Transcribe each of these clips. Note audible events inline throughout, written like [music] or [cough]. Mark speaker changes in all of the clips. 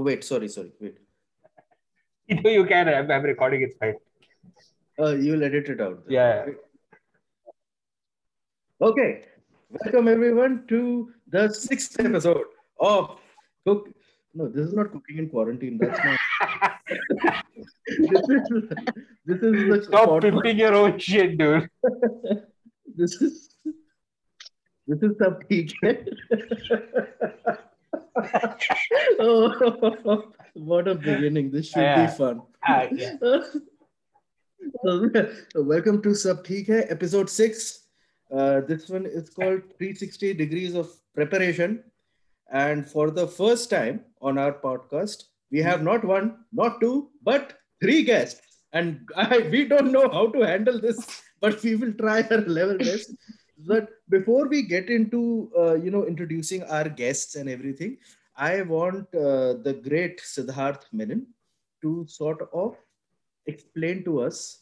Speaker 1: Oh wait, sorry, sorry, wait. [laughs]
Speaker 2: You can. I'm, I'm recording. It's fine.
Speaker 1: Uh, you'll edit it out. then.
Speaker 2: Yeah.
Speaker 1: Okay. Welcome everyone to the sixth episode of Cook. No, this is not cooking in quarantine. That's not. [laughs] this is this is the
Speaker 2: Stop
Speaker 1: podcast-
Speaker 2: pimping your own shit, dude. [laughs]
Speaker 1: This is this is the peak. [laughs] oh, [laughs] what a beginning! This should
Speaker 2: Yeah.
Speaker 1: be fun.
Speaker 2: Ah, yeah. [laughs]
Speaker 1: so, welcome to Sub Theek Hai, episode six. Uh, this one is called 360 Degrees of Preparation. And for the first time on our podcast, we have not one, not two, but three guests. And I, we don't know how to handle this, but we will try our level best. But before we get into, uh, you know, introducing our guests and everything, I want uh, the great Siddharth Menon to sort of explain to us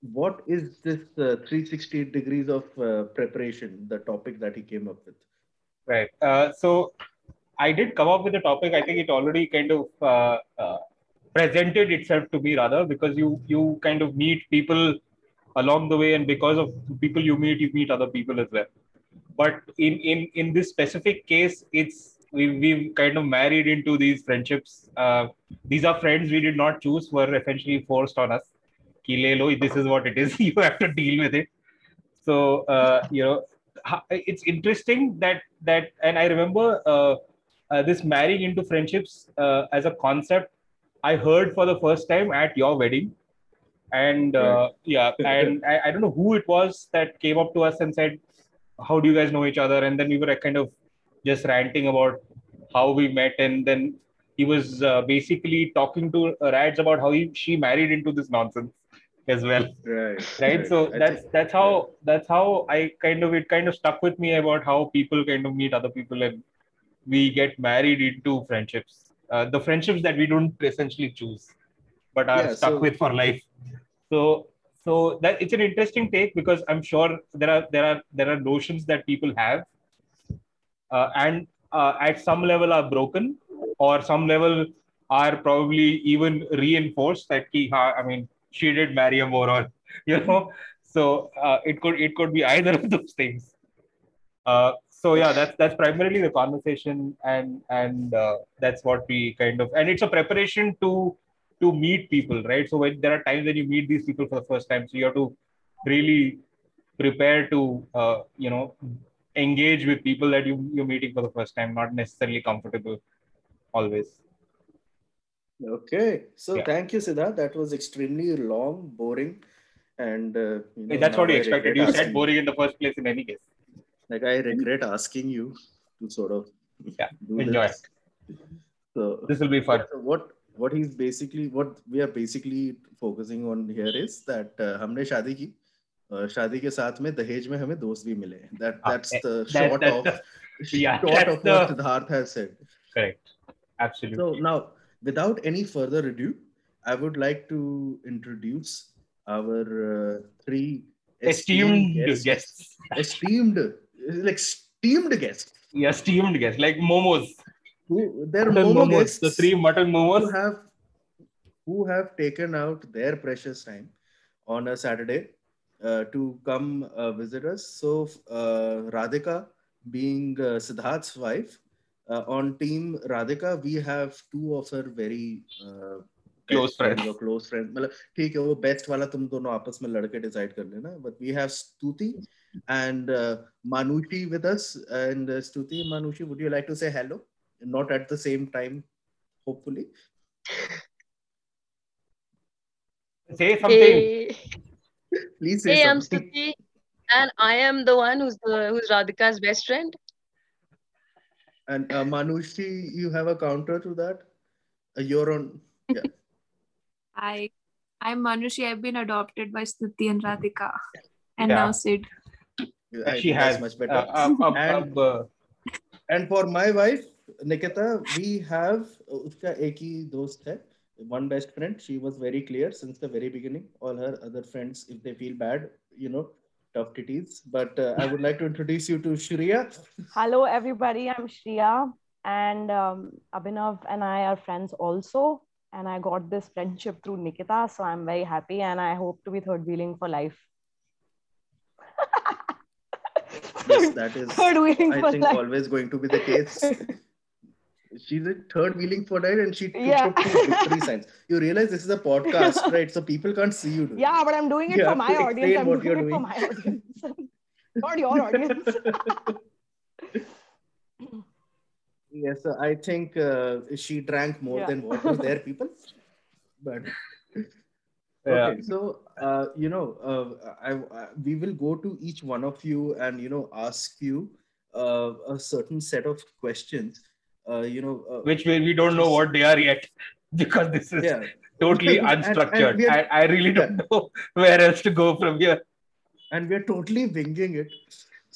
Speaker 1: what is this uh, 360 degrees of uh, preparation, the topic that he came up with.
Speaker 2: Right. Uh, so I did come up with a topic. I think it already kind of uh, presented itself to me rather because you you kind of meet people along the way, and because of people you meet, you meet other people as well. But in in in this specific case, it's we we've kind of married into these friendships. Uh, these are friends we did not choose; were essentially forced on us. This is what it is. [laughs] you have to deal with it. So uh, you know, it's interesting that that and i remember uh, uh, this marrying into friendships uh, as a concept i heard for the first time at your wedding and uh, yeah [laughs] and I, I don't know who it was that came up to us and said how do you guys know each other? And then we were kind of just ranting about how we met. And then he was uh, basically talking to uh, Rads about how he, she married into this nonsense as well.
Speaker 1: Right.
Speaker 2: right. So
Speaker 1: I
Speaker 2: that's
Speaker 1: think-
Speaker 2: that's how that's how i kind of it kind of stuck with me about how people kind of meet other people and we get married into friendships. Uh, the friendships that we don't essentially choose but are
Speaker 1: Yeah,
Speaker 2: stuck
Speaker 1: so-
Speaker 2: with for life so so that it's an interesting take because i'm sure there are there are there are notions that people have uh, and uh, at some level are broken or some level are probably even reinforced that ha, i mean she did marry a moron [laughs] you know? So uh, it could it could be either of those things. Uh, so yeah that's that's primarily the conversation and and uh, that's what we kind of and it's a preparation to to meet people right so when there are times when you meet these people for the first time so you have to really prepare to uh, you know engage with people that you you're meeting for the first time not necessarily comfortable always
Speaker 1: Okay. So
Speaker 2: Yeah.
Speaker 1: thank you, Siddharth. That was extremely long, boring, and uh, you know,
Speaker 2: that's what you
Speaker 1: I
Speaker 2: expected you said boring in the first place in any case
Speaker 1: Like I regret asking you to sort of
Speaker 2: Yeah, enjoy
Speaker 1: this. So
Speaker 2: this will be fun
Speaker 1: So what what he's basically what we are basically focusing on here is that uh, हमने शादी की और शादी के साथ में दहेज में हमें दोस्त भी मिले that
Speaker 2: Ah,
Speaker 1: that's
Speaker 2: eh,
Speaker 1: the
Speaker 2: that-
Speaker 1: short
Speaker 2: that's
Speaker 1: of
Speaker 2: the- yeah,
Speaker 1: short
Speaker 2: that's
Speaker 1: of what
Speaker 2: the-
Speaker 1: Siddharth has said
Speaker 2: correct absolutely
Speaker 1: so now without any further ado I would like to introduce our uh, three
Speaker 2: esteemed
Speaker 1: guests.
Speaker 2: guests
Speaker 1: esteemed like esteemed guests
Speaker 2: yeah steamed guests like momos
Speaker 1: who they're
Speaker 2: mutton
Speaker 1: momo
Speaker 2: momos
Speaker 1: guests
Speaker 2: the three mutton
Speaker 1: who
Speaker 2: momos
Speaker 1: have who have taken out their precious time on a Saturday uh, to come uh, visit us. So uh, Radhika, being uh, Siddharth's wife, uh, on team Radhika, we have two of her very uh,
Speaker 2: Close
Speaker 1: best friends
Speaker 2: friends.
Speaker 1: or close friends. मतलब ठीक है वो best वाला तुम दोनों आपस में लड़के डिसाइड कर लेना but we have Stuti and uh, Manushi with us and uh, Stuti Manushi would you like to say hello Not at the same time hopefully
Speaker 2: say something
Speaker 3: Hey, [laughs]
Speaker 1: please say
Speaker 3: hey, I'm
Speaker 1: something
Speaker 3: Stuti, and I am the one who's the who's Radhika's best friend.
Speaker 1: and uh, Manushi you have a counter to that uh, you're on
Speaker 4: Hi, [laughs] I'm Manushi. I've been adopted by Stuti and Radhika. And
Speaker 2: Yeah.
Speaker 4: now Sid.
Speaker 1: I
Speaker 2: she
Speaker 1: think
Speaker 2: has
Speaker 1: much
Speaker 2: uh,
Speaker 1: better
Speaker 2: uh, uh,
Speaker 1: And-
Speaker 2: uh,
Speaker 1: and for my wife Nikita we have उसका एक ही दोस्त है one best friend she was very clear since the very beginning all her other friends if they feel bad you know tough titties but uh, I would like to introduce you to Shreya
Speaker 5: Hello, everybody. I'm Shreya. and um, Abhinav and I are friends also. And I got this friendship through Nikita, so I'm very happy, and I hope to be third wheeling for life.
Speaker 1: Yes, that is,
Speaker 5: third [laughs] wheeling
Speaker 1: I
Speaker 5: for
Speaker 1: think,
Speaker 5: life.
Speaker 1: always going to be the case. [laughs] She did third wheeling for that and she took
Speaker 5: Yeah.
Speaker 1: up two [laughs] victory signs. You realize this is a podcast, right? So people can't see you.
Speaker 5: Yeah, but I'm doing it
Speaker 1: You
Speaker 5: for my audience. I'm
Speaker 1: what
Speaker 5: doing
Speaker 1: you're
Speaker 5: it for my audience, [laughs] not your audience. [laughs]
Speaker 1: it. Yes, so I think uh, she drank more
Speaker 5: Yeah.
Speaker 1: than water there, people. But
Speaker 2: Yeah.
Speaker 1: so uh, you know, uh, I, I we will go to each one of you and you know ask you uh, a certain set of questions. Uh, you know, uh,
Speaker 2: Which we, we don't know what they are yet [laughs] because this is
Speaker 1: yeah,
Speaker 2: totally
Speaker 1: And- and
Speaker 2: unstructured.
Speaker 1: are-
Speaker 2: I, I really don't know [laughs] where else to go from here.
Speaker 1: and we're totally winging it.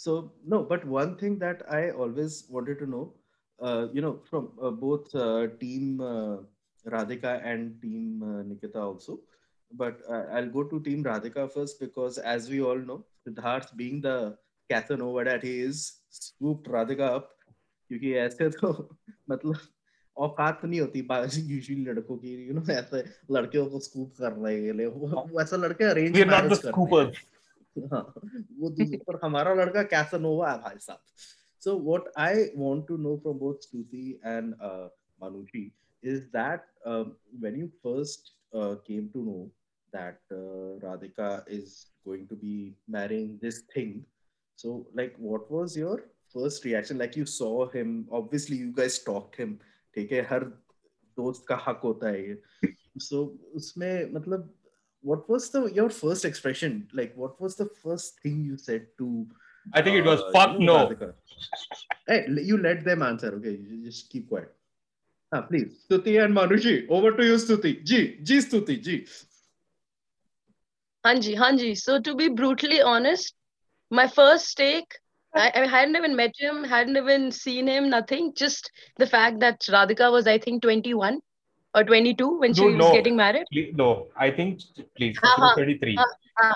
Speaker 1: So no, but one thing that I always wanted to know, uh, you know, from uh, both uh, team uh, Radhika and team uh, Nikita also, but uh, I'll go to team Radhika first because as we all know, Siddharth being the Casanova that he is, scooped Radhika up क्योंकि ऐसे तो मतलब औकात नहीं होती usually लड़कों की you know ऐसे लड़कियों को स्कूप करने के लिए वो वो ऐसा लड़के अरेंज
Speaker 2: scoopers.
Speaker 1: हाँ, वो पर हमारा लड़का कैसनोवा है भाई साहब want to know from both stuti and uh, manushi is that um, when you first uh, came to know that uh, radhika is going to be marrying this thing so like what was your first reaction like you saw him obviously you guys stalked him ठीक है हर दोस्त का हक होता है ये so उसमें मतलब what was the your first expression like what was the first thing you said to
Speaker 2: I think uh, it was
Speaker 1: uh,
Speaker 2: fuck
Speaker 1: you know,
Speaker 2: no.
Speaker 1: Radhika? hey you let them answer okay you just keep quiet ah, please stuti and manushi over to you stuti ji ji stuti ji
Speaker 3: Hanji, Hanji. So to be brutally honest, my first take, I, I, hadn't even met him, hadn't even seen him, nothing. Just the fact that Radhika was, I think, 21 or 22 when no,
Speaker 2: she
Speaker 3: was
Speaker 2: no.
Speaker 3: getting married.
Speaker 2: No, I think, please,
Speaker 3: uh-huh. 33. [laughs]
Speaker 1: Uh-huh.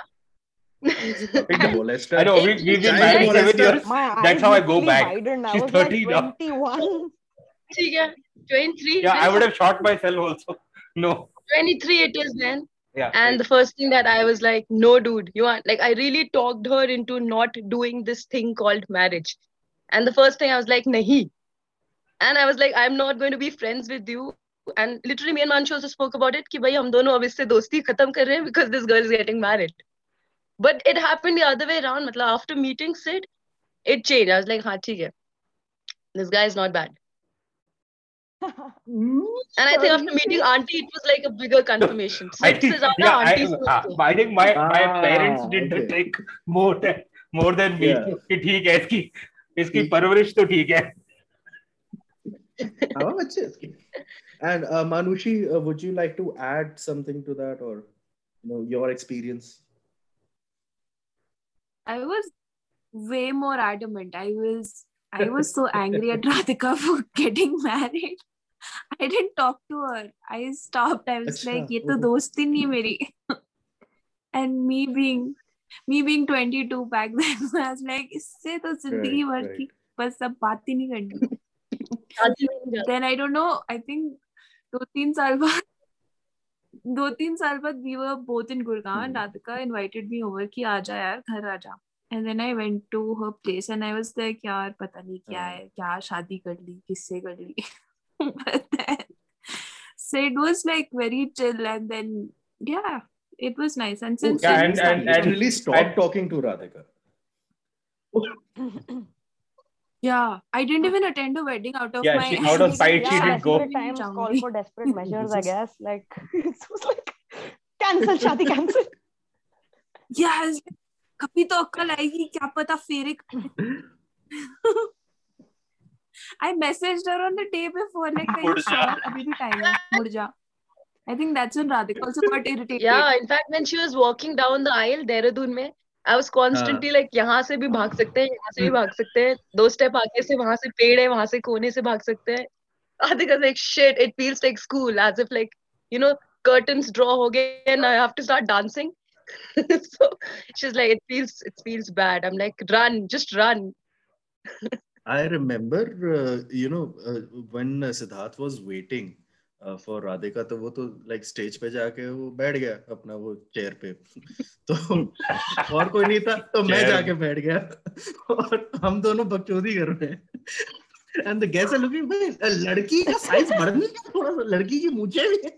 Speaker 2: I know we, we've been married seven years. That's how I go back. She's 30 now.
Speaker 5: 21. [laughs]
Speaker 3: yeah, 23.
Speaker 2: Yeah, I would have shot myself also. [laughs] No.
Speaker 3: 23 it is then
Speaker 2: yeah
Speaker 3: and right. the first thing that i was like no dude you want like i really talked her into not doing this thing called marriage. And the first thing i was like nahi. And i was like i'm not going to be friends with you. And literally me and Manchu also spoke about it ki bhai hum dono ab dosti khatam kar rahe because this girl is getting married. But it happened the other way around. Matlab after meeting Sid it changed. I was like ha hai. This guy is not bad. [laughs] And I think after meeting auntie, it was like a bigger confirmation.
Speaker 2: I
Speaker 3: Sid
Speaker 2: think,
Speaker 3: से ज्यादा
Speaker 2: yeah, I,
Speaker 3: auntie से
Speaker 2: uh,
Speaker 3: उसको.
Speaker 2: I think my, my
Speaker 1: Ah,
Speaker 2: parents did
Speaker 1: okay.
Speaker 2: like more than, more than me.
Speaker 1: Yeah.
Speaker 2: कि ठीक है इसकी इसकी परवरिश तो ठीक है
Speaker 1: हाँ, अच्छे इसके. and uh, manushi uh, would you like to add something to that or you know your experience
Speaker 4: I was way more adamant. I was I was so angry at [laughs] Radhika for getting married. I didn't talk to her I stopped I was like ये तो दोस्ती नहीं मेरी. And me being me being 22 back then I was like इससे तो ज़िंदगी भर की बस अब बात ही नहीं करनी. then I don't know. I think दो तीन साल बाद दो तीन साल बाद we were both in Gurgaon and Radhika invited me over कि आ जा यार घर आ जा. And then I went to her place and I was like यार पता नहीं क्या
Speaker 1: हाँ।
Speaker 4: है क्या शादी कर ली किससे कर ली? [laughs] but then so it was like very chill and then yeah it was nice and since
Speaker 2: Yeah,
Speaker 4: then
Speaker 2: and-
Speaker 4: we
Speaker 2: and-
Speaker 4: started-
Speaker 1: literally stop
Speaker 2: and-
Speaker 1: talking to radhika [coughs]
Speaker 4: yeah I didn't even attend a wedding out of
Speaker 2: Yeah,
Speaker 4: my
Speaker 2: she- out of spite, [laughs] she
Speaker 5: yeah,
Speaker 2: didn't go.
Speaker 5: desperate times call
Speaker 4: Jaungi.
Speaker 5: for desperate [laughs] measures, I
Speaker 1: This is-
Speaker 5: guess. Like, it was like, cancel, Shadi, cancel.
Speaker 4: yeah I was like, कभी तो अक्कल आएगी क्या पता फेरे I messaged her on the day before, like, अभी भी time है, मुड़ जा. I think that's when Radhika also got irritated.
Speaker 3: Yeah, in fact, when she was walking down the aisle, Dehradun में, I was constantly like, यहाँ से भी भाग सकते हैं, यहाँ से भी भाग सकते हैं, दो स्टेप आगे से वहाँ से पेड़ है, वहाँ से कोने से भाग सकते हैं. Adhika's like, shit, it feels like school, as if like, you know, curtains draw हो गए and I have to start dancing. so she's like, it feels, it feels bad. I'm like, run, just run.
Speaker 1: I remember, uh, you know, uh, when uh, Siddharth was waiting uh, for Radhika, तो वो तो like stage पे जाके वो बैठ गया अपना वो chair पे। तो और कोई नहीं था तो मैं. जाके बैठ गया। और हम दोनों बकचोदी कर रहे हैं। And the guest are looking भाई लड़की का साइज़ बढ़ने का थोड़ा सा लड़की की मूछें भी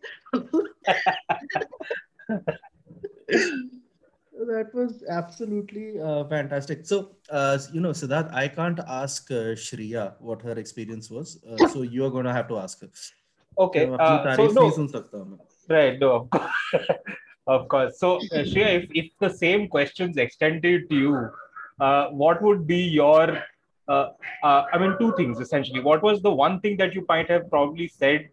Speaker 1: [laughs] that was absolutely uh, fantastic. So, uh, you know, Siddharth, I can't ask uh, Shriya what her experience was. Uh, so [laughs] you are going to have to ask her.
Speaker 2: Okay. so
Speaker 1: uh,
Speaker 2: no. Right. No. of course. [laughs] So, uh, Shriya, if, if the same questions extended to you, uh, what would be your, uh, I mean, two things essentially. What was the one thing that you might have probably said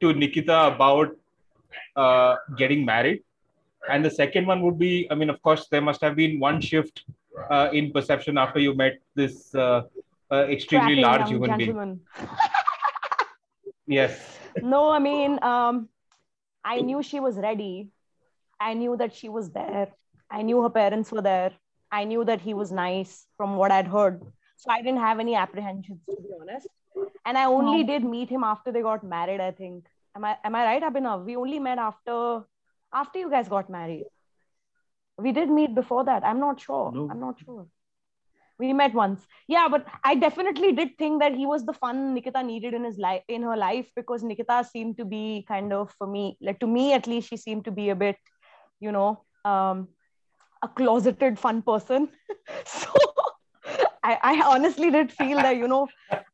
Speaker 2: to Nikita about getting married? And the second one would be, I mean, of course, there must have been one shift uh, in perception after you met this uh, uh, extremely
Speaker 5: Cracking
Speaker 2: large
Speaker 5: young
Speaker 2: human being. Yes.
Speaker 5: no, I mean, um, I knew she was ready. I knew that she was there. I knew her parents were there. I knew that he was nice from what I'd heard. So I didn't have any apprehensions, to be honest. And I only did meet him after they got married, I think. Am I am I right, Abhinav? We only met after after you guys got married. We did meet before that. I'm not sure.
Speaker 1: No.
Speaker 5: I'm not sure. We met once. Yeah, but I definitely did think that he was the fun Nikita needed in his life in her life because Nikita seemed to be kind of for me, like to me at least, she seemed to be a bit, you know, um, a closeted fun person. [laughs] so I, I honestly did feel that, you know,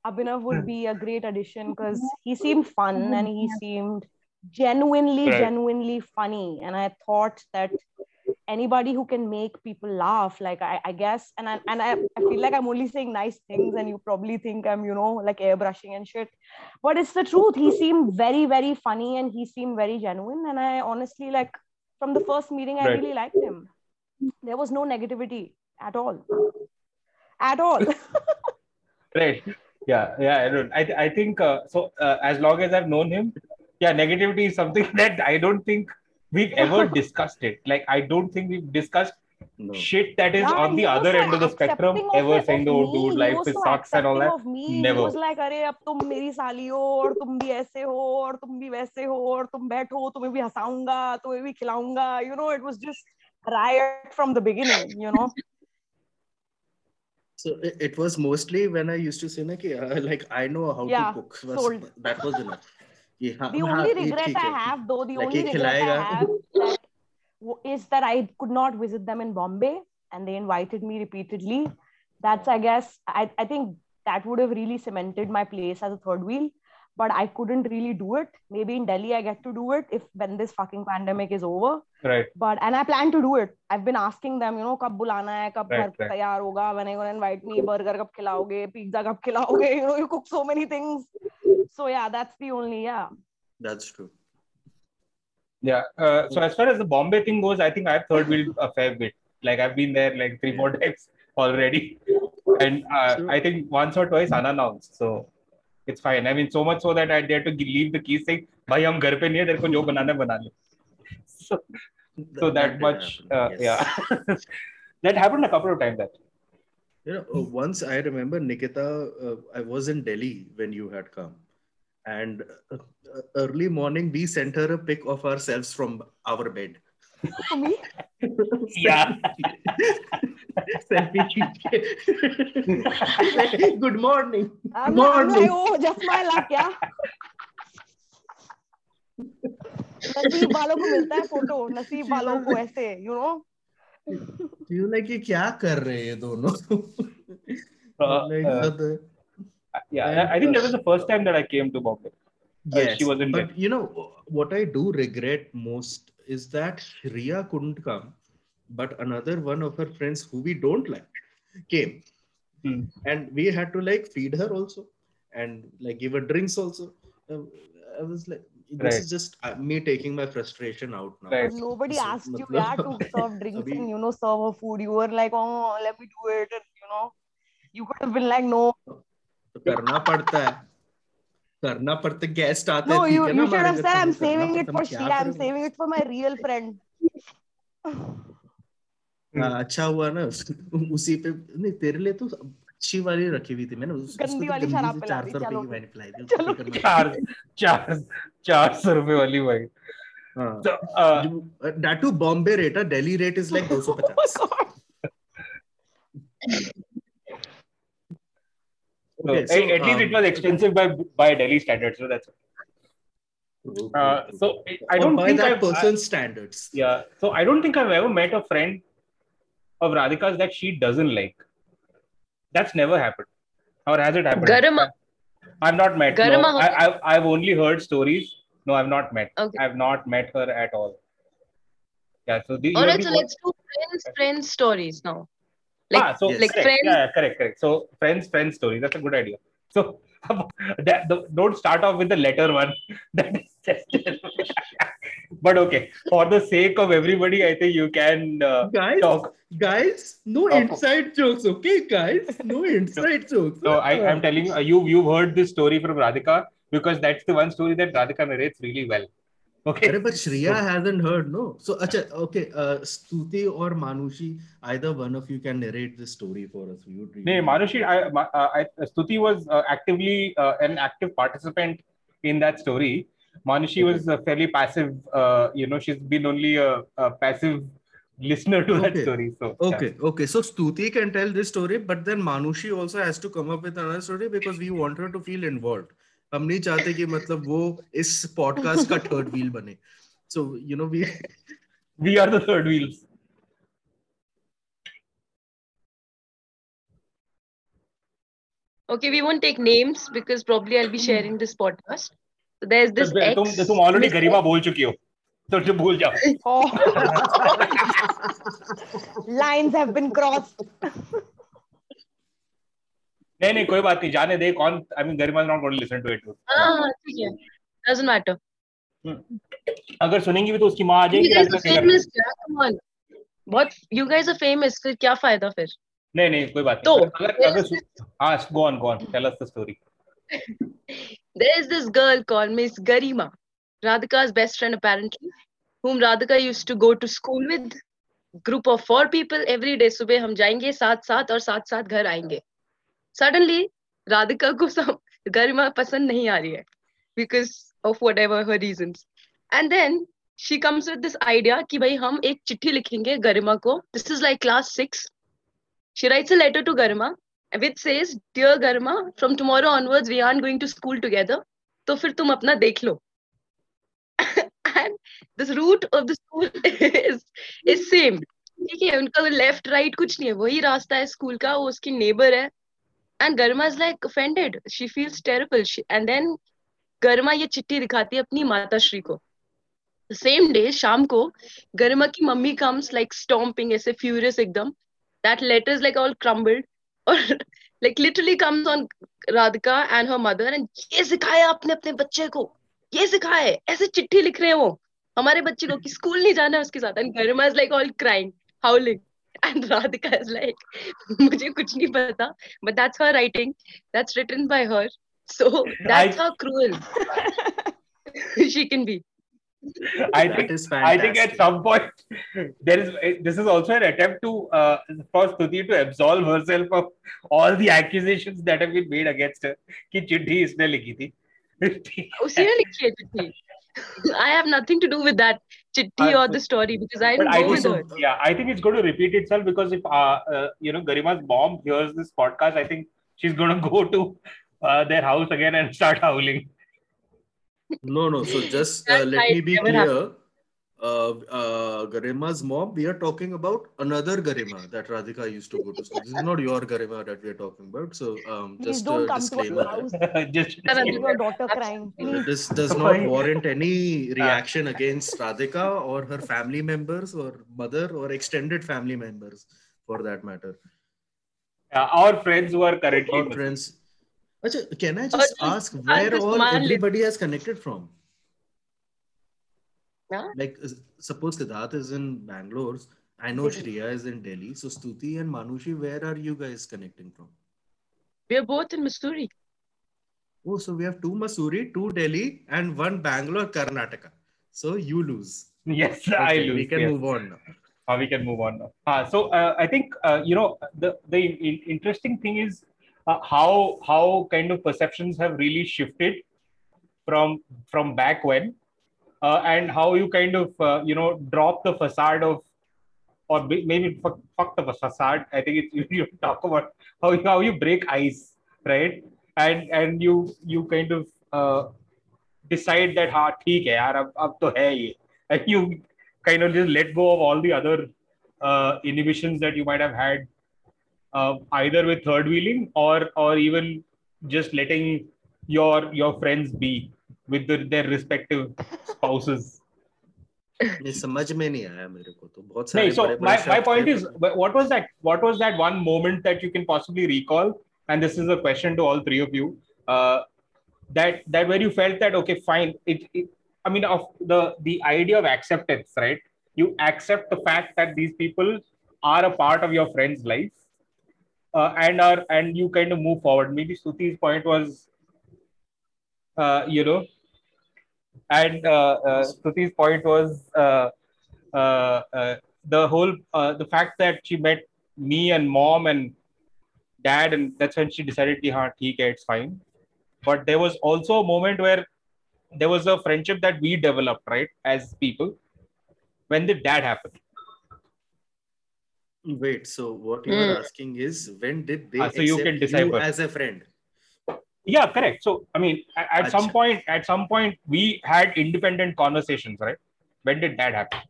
Speaker 5: Abhinav would be a great addition because he seemed fun and he [laughs] seemed genuinely,
Speaker 2: Right.
Speaker 5: genuinely funny. And I thought that anybody who can make people laugh like i, I guess and I, and I, I feel like i'm only saying nice things and you probably think i'm you know like airbrushing and shit. But it's the truth. He seemed very very funny and he seemed very genuine. And i honestly like from the first meeting i
Speaker 2: Right.
Speaker 5: really liked him. There was no negativity at all. At all. [laughs]
Speaker 2: Right. Yeah yeah i don't i, I think uh, so uh, as long as i've known him yeah negativity is something [laughs] that i don't think we've ever discussed it like i don't think we've discussed
Speaker 1: No.
Speaker 2: shit that is
Speaker 5: Yeah,
Speaker 2: on
Speaker 5: he
Speaker 2: the
Speaker 5: was
Speaker 2: other
Speaker 5: so
Speaker 2: end of the spectrum
Speaker 5: accepting of
Speaker 2: ever
Speaker 5: it-
Speaker 2: saying
Speaker 5: of
Speaker 2: the oh
Speaker 5: me.
Speaker 2: dude
Speaker 5: He
Speaker 2: life
Speaker 5: was
Speaker 2: is
Speaker 5: so
Speaker 2: sucks and all
Speaker 5: accepting
Speaker 2: that
Speaker 5: of me.
Speaker 2: Never.
Speaker 5: He was like, अरे अब तुम मेरी साली हो और तुम भी ऐसे हो और तुम भी वैसे हो और तुम बैठो तुम्हें भी हंसाऊंगा तुम्हें भी खिलाऊंगा you know it was just riot from the beginning you know
Speaker 1: So it, it was mostly when I used to say na कि uh, like I know how
Speaker 5: Yeah,
Speaker 1: to cook. बस
Speaker 5: sold.
Speaker 1: That was enough.
Speaker 5: the only regret I have, though, the only regret I have is that I could not visit them in Bombay and they invited me repeatedly. That's, I guess, I, I think that would have really cemented my place as a third wheel, but I couldn't really do it. Maybe in Delhi, I get to do it if when this fucking pandemic is over.
Speaker 2: Right.
Speaker 5: But, and I plan to do it. I've been asking them, you know, kab bulana hai, kab
Speaker 2: right, right.
Speaker 5: hoga, when are you going to invite me, burger kab khilaoge, pizza kab khilaoge, [laughs] you know, you cook so many things so yeah that's the only yeah.
Speaker 1: That's true.
Speaker 2: Yeah uh, so as far as the bombay thing goes i think i've third wheeled a fair bit. Like i've been there like three more times already. And uh, i think once or twice unannounced so it's fine. I mean so much so that i dare to leave the keys saying bhai hum ghar pe nahi hai jo banana bana so, [laughs] so that, much uh,
Speaker 1: yes.
Speaker 2: yeah. [laughs] That happened a couple of times that
Speaker 1: you know uh, once i remember nikita uh, i was in delhi when you had come. And uh, uh, early morning we sent her a pic of ourselves from our bed.
Speaker 5: For me,
Speaker 2: yeah
Speaker 1: Selfie के. Good morning.
Speaker 5: I'm,
Speaker 1: Morning.
Speaker 5: like, oh, just my luck, yeah. नसीब वालों को मिलता है photo नसीब वालों को ऐसे यू नो
Speaker 1: You like ये क्या कर रहे हैं ये दोनों?
Speaker 2: Uh, uh,
Speaker 1: the-
Speaker 2: yeah i think that was the first time that i came to bombay
Speaker 1: yes
Speaker 2: she was in
Speaker 1: but you know what i do regret most is that shriya couldn't come but another one of her friends who we don't like came
Speaker 2: hmm.
Speaker 1: and we had to like feed her also and like give her drinks also uh, i was like this
Speaker 2: right.
Speaker 1: is just uh, me taking my frustration out now.
Speaker 2: Right.
Speaker 5: Nobody
Speaker 1: so,
Speaker 5: asked you yeah, to [laughs] serve drinks and you know serve her food. You were like, oh, let me do it, and you know, you could have been like, no,
Speaker 1: करना पड़ता है। करना पड़ता है guest आते हैं ठीक है ना हमारे घर I am
Speaker 5: saving it for Sheela I
Speaker 1: am
Speaker 5: saving it for my real friend
Speaker 1: अच्छा हुआ ना उसी पे नहीं तेरे लिए तो अच्छी वाली रखी हुई थी मैंने उस,
Speaker 5: गंदी
Speaker 1: तो
Speaker 5: वाली शराब पिला
Speaker 1: रुपए की मैंने पिलाई थी
Speaker 5: चलो।
Speaker 2: चार चार चार सौ रुपए वाली वाइन
Speaker 1: हाँ। तो, डाटू बॉम्बे रेट है Delhi rate is like 250 okay
Speaker 2: at,
Speaker 1: so
Speaker 2: at least it
Speaker 1: um,
Speaker 2: was expensive by by delhi standards so that's uh, so i don't
Speaker 1: by
Speaker 2: think
Speaker 1: that
Speaker 2: I've,
Speaker 1: person's standards.
Speaker 2: Yeah. So i don't think i've ever met a friend of radhika's that she doesn't like. That's never happened. Or has it happened?
Speaker 3: Garima.
Speaker 2: i've not met. No,
Speaker 3: Garima.
Speaker 2: I, I've, I've only heard stories. No i've not met.
Speaker 3: Okay.
Speaker 2: i've not met her at all. Yeah so the,
Speaker 3: All
Speaker 2: you're
Speaker 3: right, so let's do friends, friends stories now. Like,
Speaker 2: ah, so
Speaker 1: Yes.
Speaker 3: like
Speaker 2: correct.
Speaker 3: friends.
Speaker 2: Yeah, yeah, correct, correct. So friends, friends story. That's a good idea. So [laughs] that, the, don't start off with the letter one. [laughs] That is just. [laughs] but okay, for the sake of everybody, I think you can uh,
Speaker 1: guys
Speaker 2: talk.
Speaker 1: guys no
Speaker 2: Talk.
Speaker 1: inside jokes okay guys no inside jokes
Speaker 2: So I, I'm telling you, you you've heard this story from Radhika because that's the one story that Radhika narrates really well. Okay.
Speaker 1: Arre, but Shreya hasn't heard, no. So, acha, okay, uh, Stuti or Manushi, either one of you can narrate this story for us. We would really
Speaker 2: No, Manushi, I, Ma- uh, I, Stuti was uh, actively uh, an active participant in that story. Manushi was uh, fairly passive. Uh, you know, she's been only a, a passive listener to that story. So yeah.
Speaker 1: Okay, okay. So Stuti can tell this story, but then Manushi also has to come up with another story because we want her to feel involved. हम नहीं चाहते कि मतलब वो इस podcast का third wheel बने। So you know we
Speaker 2: we are the third wheels
Speaker 3: okay we won't take names because probably I will be sharing this podcast so there is this
Speaker 2: तुम
Speaker 3: तो
Speaker 2: तुम
Speaker 3: ऑलरेडी
Speaker 2: गरिमा बोल चुकी हो। तो तुम भूल जाओ।
Speaker 5: लाइंस हैव बीन क्रॉस्ड
Speaker 2: नहीं नहीं कोई बात नहीं जाने दे कौन I mean Garima not gonna listen to it
Speaker 3: हाँ ठीक है डजंट मैटर हम्म,
Speaker 2: अगर सुनेंगी भी तो उसकी माँ आ जाएगी
Speaker 3: बहुत यू गाइस आर फ़ेमस फिर क्या फ़ायदा फिर?
Speaker 2: नहीं नहीं कोई बात नहीं। अगर अगर हाँ go on go on tell us the story
Speaker 3: there is this girl called miss Garima Radhika's best friend apparently whom Radhika used to go to school with group of four people every day सुबह हम जाएँगे साथ साथ और साथ साथ घर आएँगे। सडनली राधिका को सब गरिमा पसंद नहीं आ रही है because of whatever her reason and then she comes with this idea कि भाई हम एक चिट्ठी लिखेंगे गरिमा को. This is like class six she writes a letter to Garima with says dear Garima from tomorrow onwards we are going to school together तो फिर तुम अपना देख लो. This route of the school is is same ठीक है, उनका left right कुछ नहीं है, वही रास्ता है स्कूल का, वो उसकी नेबर है. And Garima is like offended she feels terrible and then Garima ये चिट्ठी दिखाती है अपनी माता श्री को। सेम डे शाम को गरिमा की मम्मी कम्स लाइक स्टॉम्पिंग ऐसे फ्यूरियस एकदम। That letter is like all crumbled और like literally comes on Radhika and her mother and ये सिखाया आपने अपने बच्चे को। ये सिखाया ऐसे चिट्ठी लिख रहे हैं वो। हमारे बच्चे को कि स्कूल नहीं जाना है उसके साथ। And Garima is like all crying howling and Radhika is like मुझे कुछ नहीं पता but that's her writing that's written by her so that's how cruel she can be
Speaker 2: I
Speaker 1: That
Speaker 2: think
Speaker 1: is
Speaker 2: I think at some point there is this is also an attempt to uh, for Stuti to absolve herself of all the accusations that have been made against her कि चिट्ठी इसने लिखी थी
Speaker 3: उसी ने लिखी है चिट्ठी I have nothing to do with that chitti or the story because I
Speaker 2: But
Speaker 3: don't
Speaker 2: I
Speaker 3: go
Speaker 2: think
Speaker 3: with her.
Speaker 2: yeah, I think it's going to repeat itself because if uh, uh, you know Garima's mom hears this podcast, I think she's going to go to uh, their house again and start howling.
Speaker 1: No, no. So just uh, let
Speaker 3: might
Speaker 1: me be
Speaker 3: never
Speaker 1: clear uh, uh, mom, we are talking about another Garima that Radhika used to go to school. This is not your Garima that we are talking about. So um, just a disclaimer. [laughs]
Speaker 2: just,
Speaker 5: your [laughs] daughter crying.
Speaker 1: This does not warrant any reaction against Radhika or her family members or mother or extended family members for that matter.
Speaker 2: Uh, our friends who are currently.
Speaker 1: Our friends. Achha, can I just ask where all everybody has connected from?
Speaker 3: Yeah.
Speaker 1: Like, suppose Siddharth is in Bangalore. I know Shreya is in Delhi. So, Stuti and Manushi, where are you guys connecting from?
Speaker 3: We are both in Mussoorie.
Speaker 1: Oh, so we have two Mussoorie, two Delhi, and one Bangalore, Karnataka. So, you lose.
Speaker 2: yes, I lose.
Speaker 1: we can
Speaker 2: yes.
Speaker 1: move on now.
Speaker 2: Uh, we can move on now. Uh, so uh, I think uh, you know the the in- interesting thing is uh, how how kind of perceptions have really shifted from from back when, uh, and how you kind of uh, you know drop the facade of or maybe fuck, fuck the facade. I think it's you, [laughs] you talk about how you, how you break ice right? And and you you kind of uh, decide that ha theek hai yaar ab, ab to hai ye. And you kind of just let go of all the other uh, inhibitions that you might have had uh, either with third wheeling or or even just letting your your friends be with the, their respective spouses.
Speaker 1: ये समझ में नहीं आया मेरे को तो। बहुत सारे
Speaker 2: नहीं so my my point is what was that what was that one moment that you can possibly recall and that that where you felt that okay fine it, it i mean of the the idea of acceptance right? You accept the fact that these people are a part of your friend's life uh, and are and you kind of move forward. Maybe Stuti's point was uh, you know and uh, uh point was uh, uh, the whole the fact that she met me and mom and dad, and that's when she decided, "Yeah, it's fine." But there was also a moment where there was a friendship that we developed, right, as people. When did that happen?
Speaker 1: Wait, so what you hmm. are asking is when did they
Speaker 2: ah, so
Speaker 1: accept
Speaker 2: you, you,
Speaker 1: as a friend?
Speaker 2: Yeah correct so i mean at, at some point at some point we had independent conversations right when did that happen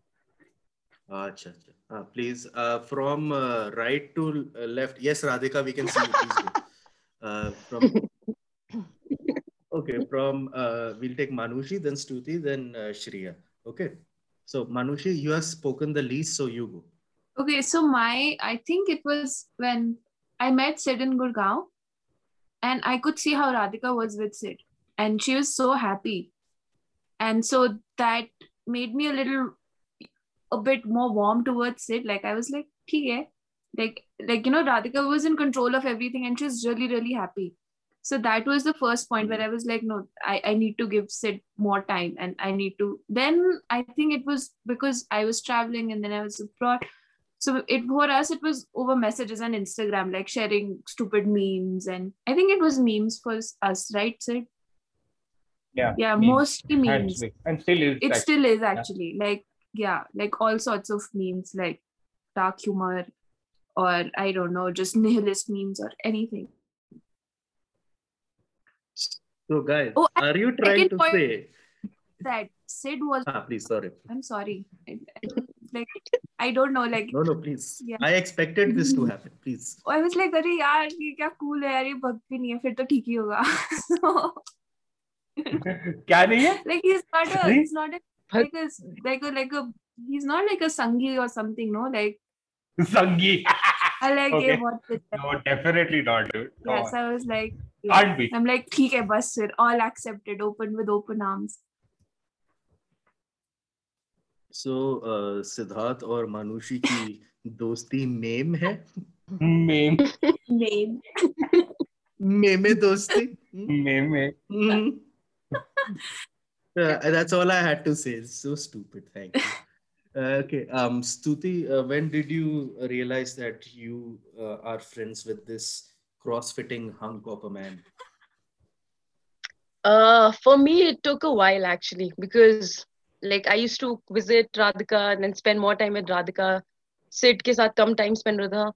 Speaker 1: Acha, acha. Uh, please, uh, from uh, right to uh, left. Yes, Radhika, we can see you. Uh, from [laughs] okay, from uh, we'll take Manushi, then Stuti, then uh, Shreya. Okay. So Manushi, you have spoken the least, so you go.
Speaker 4: Okay, so my I think it was when I met Sid in Gurgaon, and I could see how Radhika was with Sid, and she was so happy, and so that made me a little, a bit more warm towards Sid. Like I was like, okay, like like you know Radhika was in control of everything, and she was really really happy. So that was the first point where I was like, no, I, I need to give Sid more time, and I need to. Then I think it was because I was traveling, and then I was abroad so it for us it was over messages on instagram like sharing stupid memes and i think it was memes for us right sid
Speaker 2: yeah
Speaker 4: yeah
Speaker 2: memes,
Speaker 4: mostly memes
Speaker 2: actually, and still is
Speaker 4: it
Speaker 2: actually.
Speaker 4: still is actually like yeah like all sorts of memes like dark humor or i don't know just [laughs] nihilist memes or anything
Speaker 1: So, guys,
Speaker 4: Oh,
Speaker 1: are you trying to say?
Speaker 4: that sid was
Speaker 1: Ah, please, sorry.
Speaker 4: i'm sorry I, I don't, like i don't know like
Speaker 1: No, no, please.
Speaker 4: Yeah.
Speaker 1: I expected this to happen. Please.
Speaker 4: I was like अरे यार ये क्या cool है यार ये भक्त भी नहीं है फिर तो ठीक ही होगा [laughs] so,
Speaker 2: क्या नहीं है
Speaker 4: like he's not a
Speaker 2: Really?
Speaker 4: he's not a like a like a like a he's not like a sangi or something no like
Speaker 2: Sangi.
Speaker 4: I like
Speaker 2: Okay.
Speaker 4: it what the
Speaker 2: no definitely not dude Come
Speaker 4: yes
Speaker 2: on.
Speaker 4: I was like
Speaker 2: can't be
Speaker 4: I'm like ठीक है बस फिर all accepted open with open arms
Speaker 1: So, uh, Siddharth और मानुषी की दोस्ती meme है
Speaker 2: meme
Speaker 4: name
Speaker 1: मेमे दोस्ती
Speaker 2: meme
Speaker 1: Hmm. Uh, that's all I had to say. It's so stupid. Thank you. Uh, okay. Um, Stuti, uh, when did you realize that you uh, are friends with this cross-fitting hunk of a man?
Speaker 3: Uh, for me, it took a while actually because like I used to visit Radhika and then spend more time with Radhika. Sid ke saath kam time spend with her.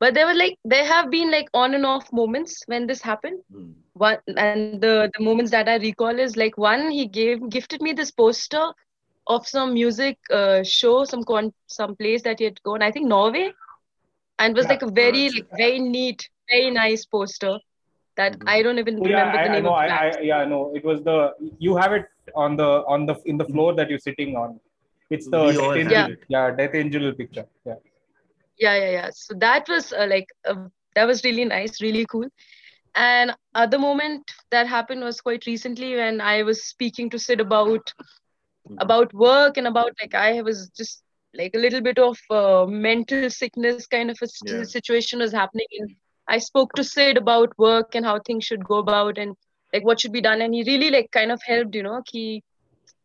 Speaker 3: But there were like there have been like on and off moments when this happened.
Speaker 1: Hmm.
Speaker 3: One and the the moments that I recall is like one he gave gifted me this poster of some music uh, show, some con some place that he had gone. I think Norway, and it was
Speaker 2: Yeah.
Speaker 3: like a very like very neat, very nice poster that
Speaker 1: Mhm.
Speaker 3: I don't even
Speaker 2: Oh,
Speaker 3: remember
Speaker 2: I,
Speaker 3: the
Speaker 2: I
Speaker 3: name
Speaker 2: know.
Speaker 3: of
Speaker 2: I,
Speaker 3: the
Speaker 2: I,
Speaker 3: band.
Speaker 2: yeah, no. It was the you have it on the on the in the floor that you're sitting on. It's the
Speaker 1: We
Speaker 2: Death Angel,
Speaker 1: it.
Speaker 2: yeah, Death Angel picture. Yeah.
Speaker 3: yeah yeah yeah so that was uh, like uh, that was really nice really cool and other moment that happened was quite recently when i was speaking to sid about
Speaker 1: Mhm.
Speaker 3: about work and about like i was just like a little bit of uh, mental sickness kind of a
Speaker 1: Yeah.
Speaker 3: situation was happening and I spoke to Sid about work and how things should go about and like what should be done. And he really like kind of helped, you know, he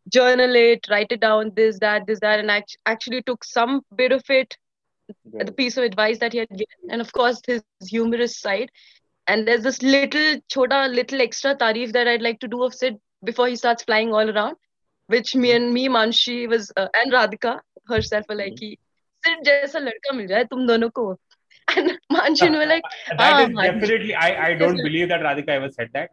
Speaker 3: journal it, write it down, this, that, this, that, and I actually took some bit of it, the piece of advice that he had given, and of course his humorous side. And there's this little chota, little extra tarif that I'd like to do of Sid before he starts flying all around, which me and me, Manshi was uh, and Radhika herself were like, mm-hmm. Sid jaisa ladka mil jaye tum dono ko. And Manshi and were like,
Speaker 2: that
Speaker 3: Ah,
Speaker 2: is
Speaker 3: Manshi.
Speaker 2: definitely. I I don't
Speaker 3: Yes, sir.
Speaker 2: believe that Radhika ever said that.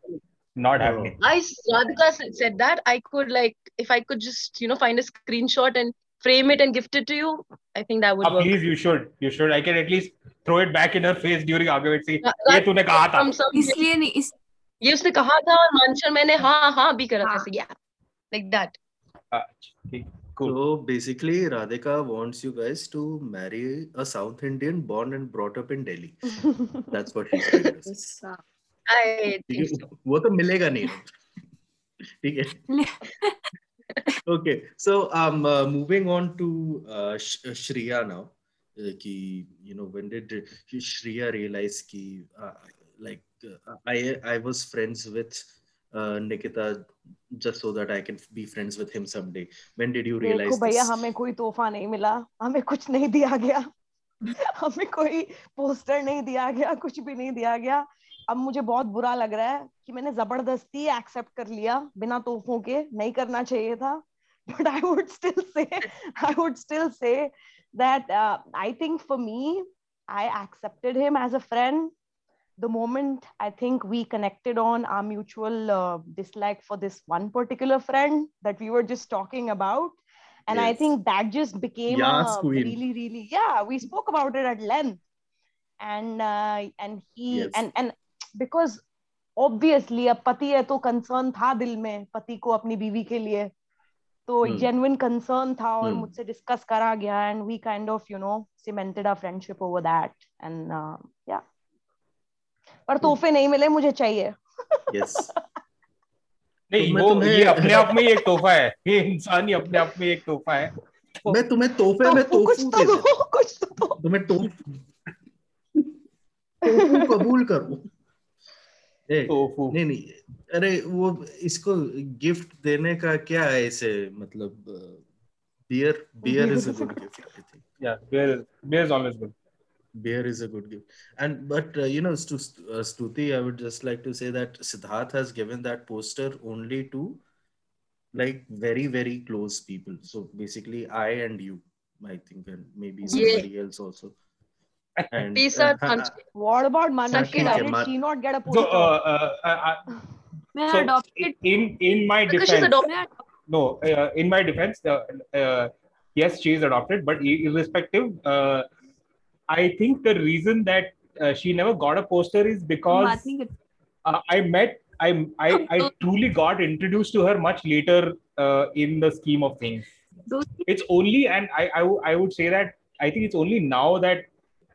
Speaker 2: Not
Speaker 1: Oh.
Speaker 2: happening.
Speaker 3: I Radhika said- said that I could like if I could just you know find a screenshot and frame it and gift it to you, I think that would
Speaker 2: Ah,
Speaker 3: work.
Speaker 2: please, you should. You should. I can at least throw it back in her face during argument. See,
Speaker 3: Ra-
Speaker 2: ये
Speaker 3: Ra-
Speaker 2: तूने कहा था.
Speaker 3: From some
Speaker 4: इसलिए नहीं इस
Speaker 3: ये उसने कहा था और मानचर मैंने हाँ हाँ भी करा था
Speaker 4: हाँ.
Speaker 3: so yeah like that
Speaker 2: Ah, okay, cool.
Speaker 1: So basically, Radhika wants you guys to marry a South Indian born and brought up in Delhi. That's what she's saying.
Speaker 3: I
Speaker 1: ठीक
Speaker 3: think so.
Speaker 1: है वो तो मिलेगा नहीं ठीक [laughs] है okay so um uh, moving on to uh, Sh- uh, Shreya now uh, कि you know when did Shreya realize कि uh, like uh, I I was friends with Nikita just so that I can be friends with him someday. When did you realize
Speaker 5: देखो भैया हमें कोई तोहफा नहीं मिला हमें कुछ नहीं दिया गया। हमें कोई पोस्टर नहीं दिया गया कुछ भी नहीं दिया गया। अब मुझे बहुत बुरा लग रहा है कि मैंने ज़बरदस्ती एक्सेप्ट कर लिया बिना तोहफों के नहीं करना चाहिए था। But I would still say I would still say that I think for me I accepted him as a friend the moment I think we connected on our mutual uh, dislike for this one particular friend that we were just talking about. And I
Speaker 1: Yes.
Speaker 5: think that just became
Speaker 1: Yas
Speaker 5: a
Speaker 1: queen.
Speaker 5: really, really, yeah, we spoke about it at length. And uh, and he
Speaker 1: Yes.
Speaker 5: and and because obviously अब पति है तो concern था दिल में पति को अपनी बीवी के लिए तो
Speaker 1: Hmm.
Speaker 5: genuine concern था और
Speaker 1: Hmm.
Speaker 5: मुझसे डिस्कस करा गया and we kind of you know cemented our friendship over that and uh, yeah पर तोहफे नहीं मिले मुझे चाहिए।
Speaker 1: Yes.
Speaker 2: नहीं वो
Speaker 1: तुम्हें-
Speaker 2: ये अपने आप में एक तोहफा है। ये इंसान ही अपने आप में एक तोहफा है।
Speaker 1: मैं तुम्हें तोहफे में
Speaker 5: तो कुछ तो
Speaker 1: दो
Speaker 5: कुछ तो दो।
Speaker 1: तुम्हें तोहफू कबूल करो। नहीं नहीं। अरे वो इसको गिफ्ट देने का क्या है इसे? मतलब beer beer is a good gift I think
Speaker 2: yeah beer is beer is always good
Speaker 1: beer is a good gift and but uh, you know to uh, stuti i would just like to say that siddharth has given that poster only to like very very close people so basically i and you i think and maybe
Speaker 3: Yeah.
Speaker 1: somebody else also and
Speaker 3: Peace
Speaker 1: uh, uh,
Speaker 5: What about Manasi?
Speaker 3: Suck it
Speaker 5: did she not get a
Speaker 2: so
Speaker 5: poster?
Speaker 2: uh, uh, uh, uh,
Speaker 4: मैं
Speaker 2: so
Speaker 4: adopted
Speaker 2: in in my
Speaker 3: Because
Speaker 2: defense
Speaker 3: adopted.
Speaker 2: no uh, in my defense uh, uh, yes she is adopted but irrespective uh, I think the reason that uh, she never got a poster is because uh, I met I, I, I [laughs] truly got introduced to her much later uh, in the scheme of things. It's only and I, I, w- I would say that I think it's only now that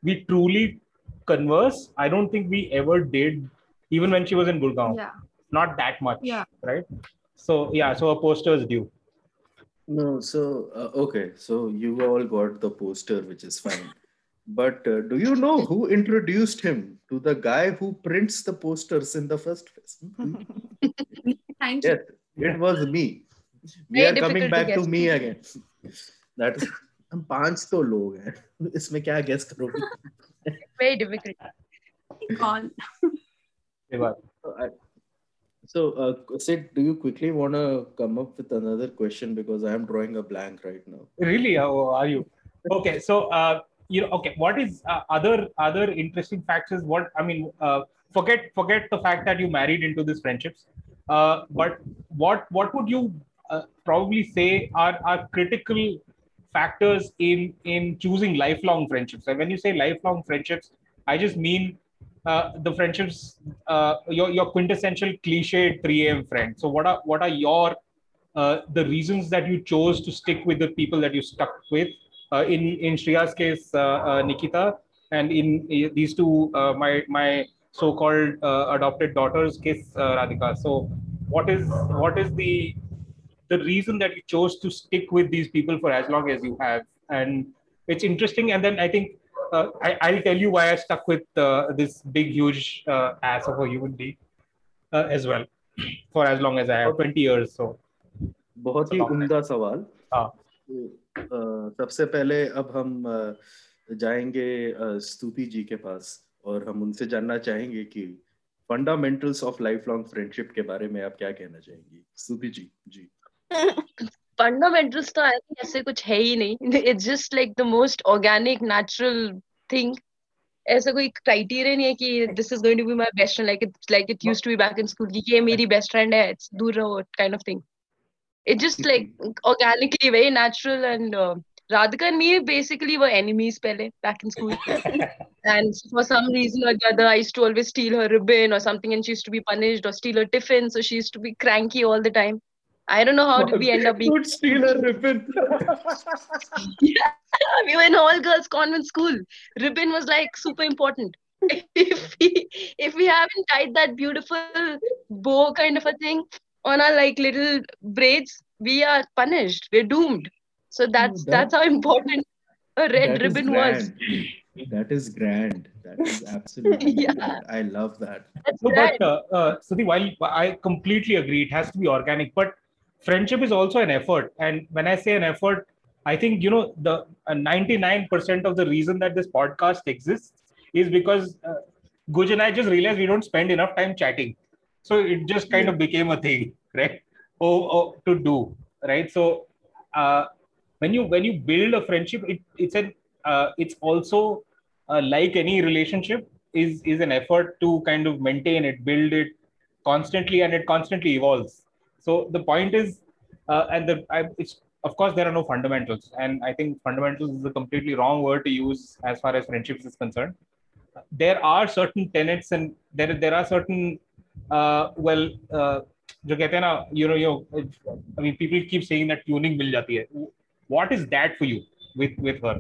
Speaker 2: we truly converse. I don't think we ever did, even when she was in Gurgaon.
Speaker 4: Yeah.
Speaker 2: Not that much.
Speaker 4: Yeah.
Speaker 2: Right. So yeah. So a poster is due.
Speaker 1: No. So uh, okay. So you all got the poster, which is fine. but uh, do you know who introduced him to the guy who prints the posters in the first place Hmm? [laughs]
Speaker 4: thank you
Speaker 1: Yes, it was me. We
Speaker 3: Very
Speaker 1: are coming
Speaker 3: difficult to
Speaker 1: back to
Speaker 3: guess.
Speaker 1: me again. That is, हम पांच तो लोग हैं इसमें क्या guess करोगे
Speaker 3: Very difficult.
Speaker 4: कौन
Speaker 2: ये बात।
Speaker 1: so uh, Sid do you quickly want to come up with another question because I am drawing a blank right now
Speaker 2: Really? Oh, are you? Okay. So, uh, you know, okay. What is uh, other other interesting facts is what I mean. Uh, forget forget the fact that you married into these friendships. Uh, but what what would you uh, probably say are are critical factors in in choosing lifelong friendships? And when you say lifelong friendships, I just mean uh, the friendships, uh, your your quintessential cliche 3 a.m. friend. So, what are what are your uh, the reasons that you chose to stick with the people that you stuck with. Uh, in in Shreya's case, uh, uh, Nikita, and in uh, these two, uh, my my so-called uh, adopted daughter's case, uh, Radhika. So, what is what is the the reason that you chose to stick with these people for as long as you have? And it's interesting. And then I think uh, I, I'll tell you why I stuck with uh, this big, huge uh, ass of a human being uh, as well for as long as I have 20 years. So.
Speaker 1: बहुत ही
Speaker 2: Long time.
Speaker 1: उम्दा सवाल
Speaker 2: हाँ।
Speaker 1: तो, अ, सबसे पहले अब हम जाएँगे स्तुति जी के पास और हम उनसे जानना चाहेंगे कि fundamentals of life long friendship के बारे में आप क्या कहना चाहेंगी? स्तुति जी जी।
Speaker 3: फंडामेंटल्स तो ऐसे कुछ है ही नहीं। It's just like the most organic natural thing ऐसा कोई क्राइटेरिया नहीं है कि this is going to be my best friend like it's like it used to be back in school कि ये मेरी बेस्ट फ्रेंड है, it's दूर रहो kind of thing it just like organically very natural and uh, Radhika and me basically were enemies pehle back in school [laughs] and for some reason or the other I used to always steal her ribbon or something and she used to be punished or steal her tiffin so she used to be cranky all the time I don't know how did we end up being [laughs]
Speaker 1: Could steal a ribbon. [laughs]
Speaker 3: we were in all girls convent school. Ribbon was like super important. if we if we haven't tied that beautiful bow kind of a thing on our like little braids, we are punished. We're doomed. So that's
Speaker 1: that-
Speaker 3: that's how important a red ribbon was.
Speaker 1: That is grand. That is [laughs] absolutely
Speaker 3: Yeah.
Speaker 1: grand. I love that.
Speaker 3: That's
Speaker 2: No,
Speaker 3: right.
Speaker 2: but uh, uh, Stuti, while I completely agree, it has to be organic. But friendship is also an effort, and when I say an effort, I think you know the uh, 99% of the reason that this podcast exists is because uh, Guj and I just realized we don't spend enough time chatting, so it just kind of became a thing, [laughs] right? Oh, oh to do, right? So uh, when you when you build a friendship, it, it's an uh, it's also uh, like any relationship is is an effort to kind of maintain it, build it constantly, and it constantly evolves. So the point is, uh, and the I, it's of course there are no fundamentals, and I think fundamentals is a completely wrong word to use as far as friendships is concerned. There are certain tenets, and there there are certain well. Uh, जो कहते हैं ना you know you I mean people keep saying that tuning मिल जाती है what is that for you with with her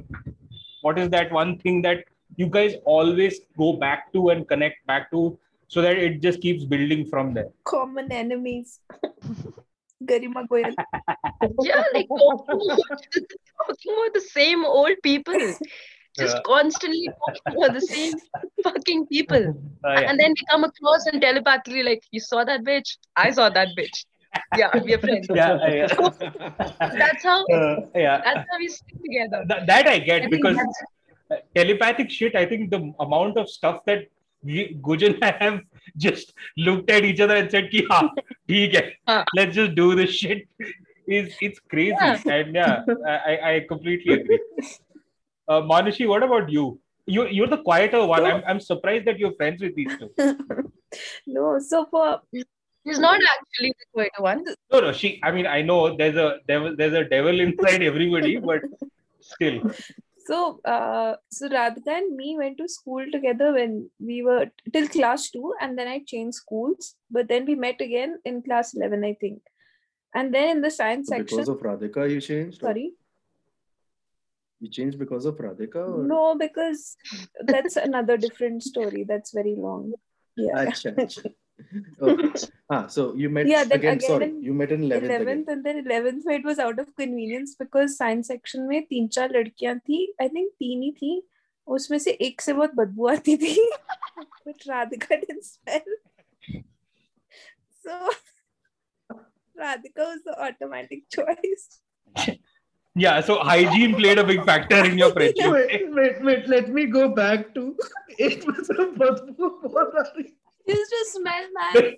Speaker 2: what is that one thing that you guys always go back to and connect back to so that it just keeps building from there
Speaker 6: Common enemies. [laughs] Garima Goyal.
Speaker 3: yeah, like talking about, talking about the same old people. [laughs] Just
Speaker 2: Yeah.
Speaker 3: constantly talking about the same [laughs] fucking people.
Speaker 2: Uh, yeah.
Speaker 3: And then we come across and telepathically, like, you saw that bitch? I saw that bitch. Yeah, we're friends.
Speaker 2: yeah, yeah. [laughs]
Speaker 3: That's how
Speaker 2: Uh, yeah.
Speaker 3: that's how we stick together.
Speaker 2: Th- that I
Speaker 3: I
Speaker 2: get
Speaker 3: think
Speaker 2: because uh, telepathic shit. I think the amount of stuff that we, Guj and I have just looked at each other and said, "Ki ha, hai. [laughs] Let's just do this shit." Is it's crazy
Speaker 3: Yeah.
Speaker 2: and yeah, I, I completely agree. Uh, Manushi, what about you? You you're the quieter one. I'm I'm surprised that you're friends with these two. [laughs]
Speaker 6: no, so for
Speaker 3: She's not actually the quieter one.
Speaker 2: No, no, she. I mean, I know there's a devil. There's a devil inside everybody, but still.
Speaker 6: so uh so Radhika and me went to school together when we were till class two, and then I changed schools. But then we met again in class eleven, I think. And then in the science
Speaker 1: So
Speaker 6: section,
Speaker 1: because of Radhika, you changed? or-
Speaker 6: sorry,
Speaker 1: You changed because of Radhika? Or?
Speaker 6: no, because that's another different story. That's very long. Yeah.
Speaker 1: Acha, acha. Okay. Ah, so you met
Speaker 6: Yeah,
Speaker 1: again,
Speaker 6: again
Speaker 1: sorry, you met in 11th, again.
Speaker 6: 11th and then 11th में it was out of convenience because science section में तीन चार लड़कियाँ थी I think तीन ही थी उसमें से एक से बहुत बदबू आती थी but Radhika didn't smell so Radhika was the automatic choice
Speaker 2: Yeah, so hygiene played a big factor in your friendship.
Speaker 1: Wait, wait, wait, let me go back to it was a बहुत आ रही।
Speaker 6: smell man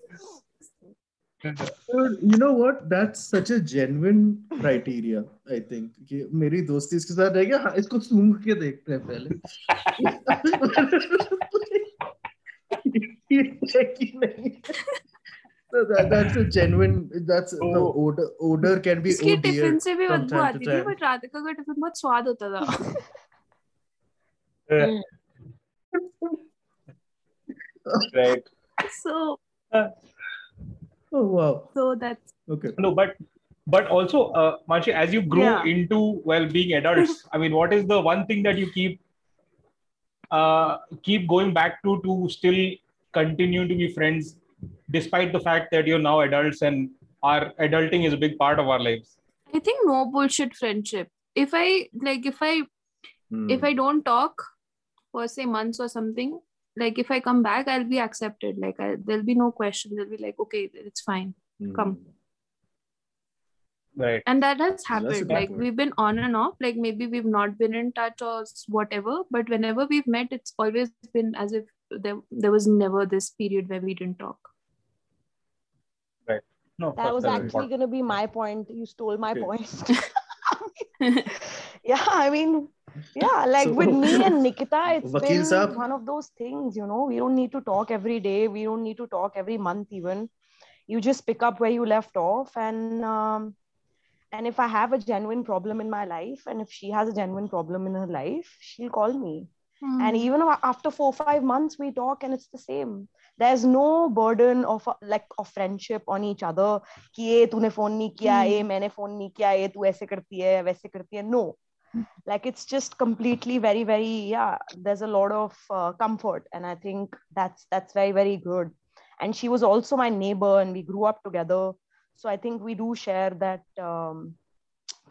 Speaker 1: You know what? That's such a genuine criteria, I think. कि मेरी दोस्ती इसके साथ रहेगी हाँ इसको सूंघ के देखते हैं पहले ये है कि नहीं So that, that's a genuine. That's the
Speaker 2: Oh.
Speaker 1: odor. Odor can be
Speaker 6: उसके
Speaker 1: oh dear.
Speaker 6: टिफिन से भी
Speaker 1: from
Speaker 6: बदबू
Speaker 1: time to
Speaker 6: आती थी
Speaker 1: time.
Speaker 6: but Radhika का टिफिन बहुत स्वाद होता था
Speaker 2: right.
Speaker 6: so
Speaker 1: Oh wow.
Speaker 6: so that's
Speaker 1: Okay.
Speaker 2: No, but but also, uh, Manshi, as you grow
Speaker 5: Yeah.
Speaker 2: into well being adults, I mean, what is the one thing that you keep uh, keep going back to to still continue to be friends, despite the fact that you're now adults and our adulting is a big part of our lives.
Speaker 4: I think no bullshit friendship. If I like, if I
Speaker 1: Hmm.
Speaker 4: if I don't talk for say months or something, like if I come back, I'll be accepted. Like I, there'll be no question. They'll be like, okay, it's fine,
Speaker 1: Hmm.
Speaker 4: come.
Speaker 2: Right.
Speaker 4: and that has happened.
Speaker 1: good
Speaker 4: Like
Speaker 1: point.
Speaker 4: we've been on and off. Like maybe we've not been in touch or whatever. But whenever we've met, it's always been as if there there was never this period where we didn't talk.
Speaker 2: No,
Speaker 5: That was actually going to be my point. You stole my
Speaker 1: Okay.
Speaker 5: point. [laughs] yeah, I mean, yeah, like
Speaker 1: So-
Speaker 5: with me [laughs] and Nikita, it's
Speaker 1: Vakil
Speaker 5: been
Speaker 1: Saab.
Speaker 5: one of those things, you know, we don't need to talk every day. We don't need to talk every month even. You just pick up where you left off and um, and if I have a genuine problem in my life and if she has a genuine problem in her life, she'll call me. and even a- after four five months we talk and it's the same there's no burden of uh, like of friendship on each other कि ये तूने phone नहीं किया
Speaker 4: Hmm.
Speaker 5: ये मैंने phone नहीं किया ये तू ऐसे करती है वैसे करती है no like it's just completely very very yeah there's a lot of uh, comfort and i think that's that's very very good and she was also my neighbor and we grew up together so i think we do share that um,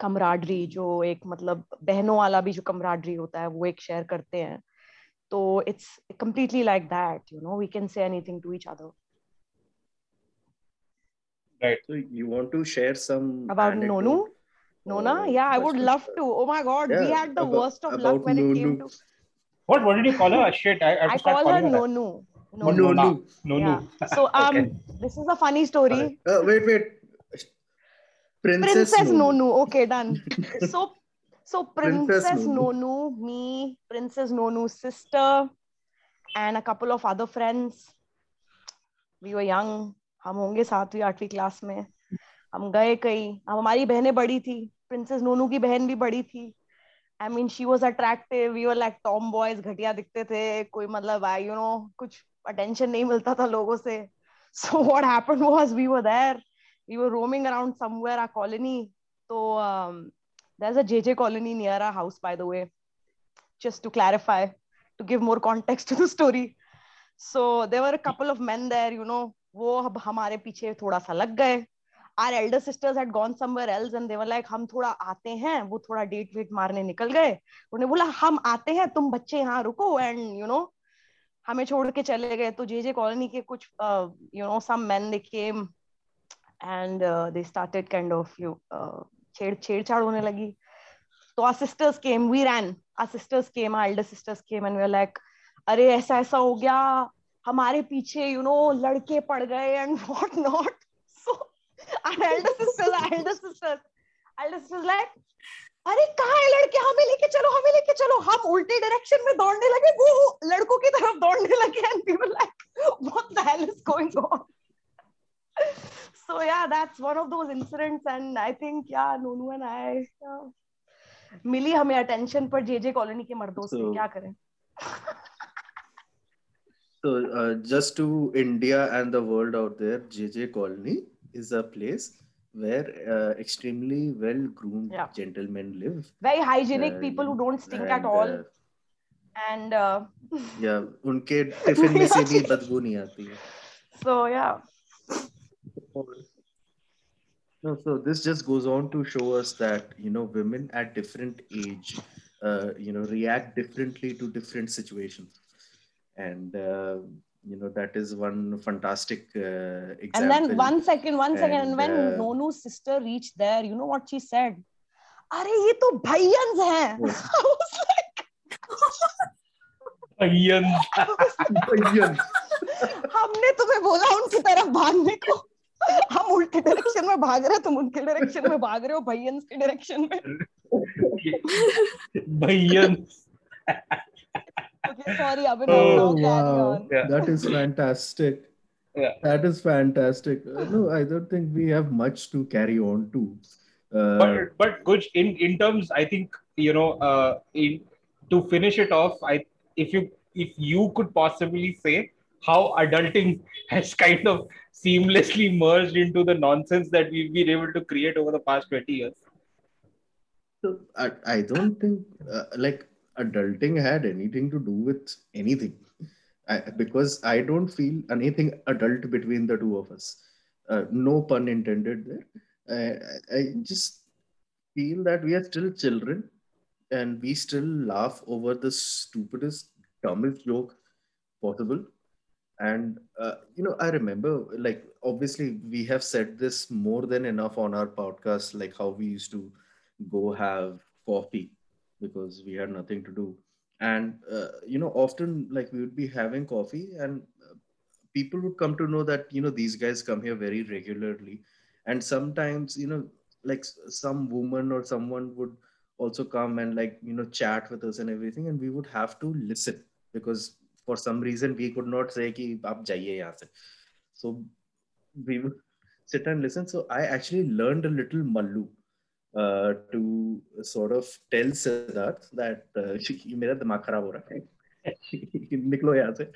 Speaker 5: camaraderie जो एक मतलब बहनों वाला भी जो camaraderie होता है वो एक शेयर करते हैं तो it's it's completely like that you know we can say anything to each other
Speaker 1: So you want to share some
Speaker 5: about
Speaker 1: anecdote?
Speaker 5: Nonu Nona
Speaker 1: Uh,
Speaker 5: yeah I would love to oh my god
Speaker 1: yeah, we
Speaker 5: had the
Speaker 1: about-
Speaker 5: worst of luck when it came to
Speaker 2: What? What did you call her? Shit, I, I,
Speaker 5: I call her
Speaker 2: calling.
Speaker 5: Nonu
Speaker 2: Oh,
Speaker 5: Nonu
Speaker 1: Nonu.
Speaker 2: Nonu.
Speaker 5: Yeah. So um,
Speaker 2: Okay.
Speaker 5: this is a funny story.
Speaker 1: Uh, wait, wait. Princess,
Speaker 5: Princess
Speaker 1: Nonu.
Speaker 5: Nonu. Okay, done. [laughs] So, so
Speaker 1: Princess
Speaker 5: Princess
Speaker 1: Nonu.
Speaker 5: Nonu, me, Princess Nonu's sister, and a couple of other friends. We were young. हम होंगे सातवीं आठवीं class में हम गए कहीं अब हमारी बहनें बड़ी थी प्रिंसेस नोनू की बहन भी बड़ी थी I mean she was attractive we were like tomboys घटिया दिखते थे कोई मतलब आई यू नो कुछ अटेंशन नहीं मिलता था लोगों से so what happened was we were there we were roaming around somewhere our colony so um, there's a jj colony near our house by the way just to clarify to give more context to the story so there were a couple of men there you know वो अब हमारे पीछे थोड़ा सा लग गए elder sisters had gone somewhere else and they were like हम थोड़ा आते हैं वो थोड़ा डेट वेट मारने निकल गए उन्होंने बोला हम आते हैं तुम बच्चे यहाँ रुको एंड यू नो हमें छोड़ के चले गए तो जेजे कॉलोनी के कुछ you know some man they came and uh, they started kind of you uh, छेड़ छेड़छाड़ होने लगी। तो our sisters came we ran our sisters came our elder sisters came and we like अरे ऐसा ऐसा हो गया। हमारे पीछे यू you नो know, लड़के पड़ गए and what not so our elder sisters our elder sisters elder sisters like अरे कहा है लड़के? हमें लेके चलो हमें लेके चलो। हम उल्टे डायरेक्शन में दौड़ने लगे वो लड़कों की तरफ़ दौड़ने लगे and people like what the hell is going on so yeah that's one of those incidents and i think yeah nonu and i yeah, मिली हमें अटेंशन पर जेजे कॉलोनी के मर्दों से
Speaker 1: So-
Speaker 5: क्या करें
Speaker 1: So, uh, just to India and the world out there, JJ Colony is a place where uh, extremely well groomed
Speaker 5: Yeah.
Speaker 1: gentlemen live.
Speaker 5: very hygienic
Speaker 1: Uh,
Speaker 5: people who don't stink
Speaker 1: and,
Speaker 5: at all
Speaker 1: uh,
Speaker 5: and uh,
Speaker 1: yeah, tiffin में से भी बदबू नहीं आती है.
Speaker 5: so yeah
Speaker 1: No, so this just goes on to show us that you know women at different age, uh, you know, react differently to different situations, and uh, you know that is one fantastic uh, example.
Speaker 5: and then one second one second and,
Speaker 1: And,
Speaker 5: when
Speaker 1: uh,
Speaker 5: nonu's sister reached there you know what she said अरे ये तो भैयंस हैं
Speaker 1: What?
Speaker 5: I was like
Speaker 2: Ian.
Speaker 1: Bhaiyan.
Speaker 5: हमने तुम्हें बोला उनकी तरफ भागने को हम उल्टे डायरेक्शन में भाग रहे हो तुम उनके डायरेक्शन में भाग रहे हो भैयंस के डायरेक्शन में
Speaker 2: Bhaiyan.
Speaker 5: okay sorry Abhinav
Speaker 2: Oh,
Speaker 5: now carry on
Speaker 2: Yeah.
Speaker 1: That is fantastic.
Speaker 2: Yeah.
Speaker 1: That is fantastic. Uh, no, I don't think we have much to carry on to. Uh,
Speaker 2: but but Guj, in in terms, I think you know, uh, in to finish it off, I if you if you could possibly say how adulting has kind of seamlessly merged into the nonsense that we've been able to create over the past twenty years.
Speaker 1: So I, I don't think uh, like adulting had anything to do with anything I, because I don't feel anything adult between the two of us. Uh, no pun intended there. I just feel that we are still children and we still laugh over the stupidest, dumbest joke possible. And, uh, you know, I remember, like, obviously, we have said this more than enough on our podcast, like how we used to go have coffee because we had nothing to do. And uh, you know often like we would be having coffee and uh, people would come to know that you know these guys come here very regularly. And sometimes you know like some woman or someone would also come and like you know chat with us and everything and we would have to listen because some reason we could not say ki aap jaiye yahan se so we would sit and listen so i actually learned a little mallu uh, to sort of tell Siddharth that uh, मेरा दिमाग खराब हो रहा है निकलो यहाँ से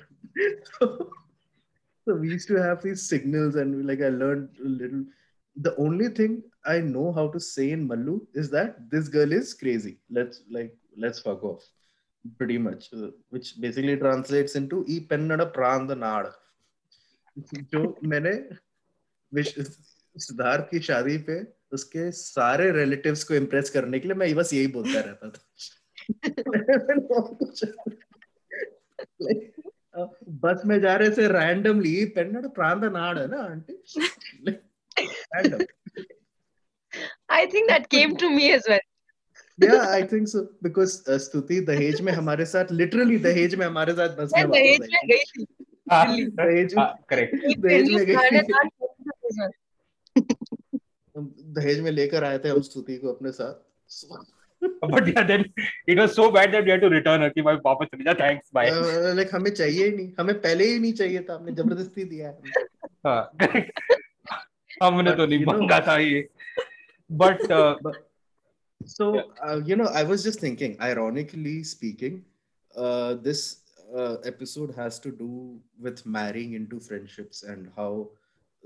Speaker 1: so, we used to have these signals and like I learned a little the only thing I know how to say in Mallu is that this girl is crazy let's like let's fuck off pretty much uh, which basically translates into e pennada pranda naad जो मैंने wish- Siddharth की शादी पे उसके सारे relatives को impress करने के लिए मैं बस यही बोलता रहता था और कुछ- बस में जा रहे थे रैंडमली पेन्नड प्रांत नाड़ है ना aunty
Speaker 3: I think that came to me as well.
Speaker 1: या आई थिंक सो बिकॉज़ स्तुति दहेज में हमारे साथ लिटरली दहेज में हमारे साथ बस
Speaker 3: में दहेज
Speaker 1: वापस
Speaker 3: में गई थी
Speaker 1: दहेज
Speaker 2: correct.
Speaker 1: दहेज में गई दहेज में लेकर आए थे हम स्तुति को अपने साथ [laughs]
Speaker 2: But yeah, then it was so bad that we had to return her. कि भाई वापस चली जा thanks bye.
Speaker 1: लाइक हमें चाहिए ही नहीं हमें पहले ही नहीं चाहिए था हमने ज़बरदस्ती दिया है
Speaker 2: हाँ, correct. हमने तो नहीं मांगा था ये. But [laughs]
Speaker 1: So, uh, you know, I was just thinking, ironically speaking, uh, this uh, episode has to do with marrying into friendships and how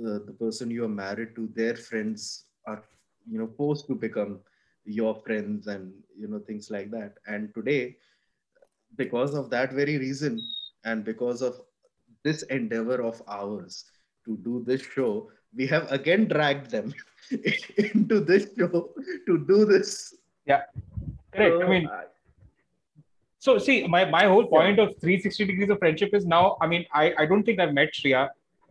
Speaker 1: uh, the person you are married to, their friends are, you know, forced to become your friends and, you know, things like that. And today, because of that very reason, and because of this endeavor of ours to do this show, we have again dragged them [laughs] [laughs] into this show to do this.
Speaker 2: Yeah, correct.
Speaker 1: So,
Speaker 2: I mean,
Speaker 1: I-
Speaker 2: So see, my, my whole point of 360 degrees of friendship is now. I mean, I, I don't think I've met Shreya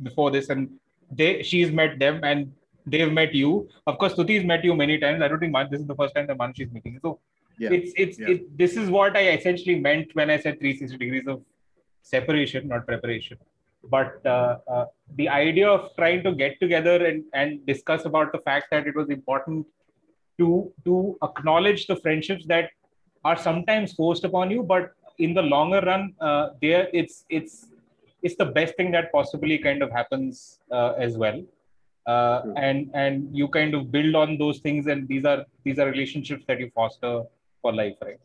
Speaker 2: before this, and they she's met them and they've met you. Of course, Stuti's met you many times. I don't think Man, this is the first time that Manshi is meeting you. So
Speaker 1: yeah.
Speaker 2: it's it's
Speaker 1: yeah.
Speaker 2: it, this is what I essentially meant when I said 360 degrees of separation, not preparation. But uh, uh, the idea of trying to get together and, and discuss about the fact that it was important to to acknowledge the friendships that are sometimes forced upon you, but in the longer run, uh, there it's it's it's the best thing that possibly kind of happens uh, as well. Uh, and and you kind of build on those things, and these are these are relationships that you foster for life, right?